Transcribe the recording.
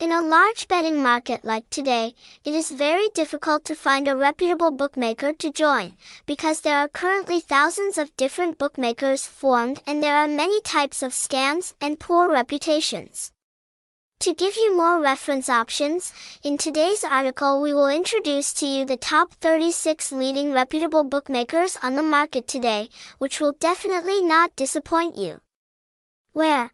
In a large betting market like today, it is very difficult to find a reputable bookmaker to join, because there are currently thousands of different bookmakers formed and there are many types of scams and poor reputations. To give you more reference options, in today's article we will introduce to you the top 36 leading reputable bookmakers on the market today, which will definitely not disappoint you. Where?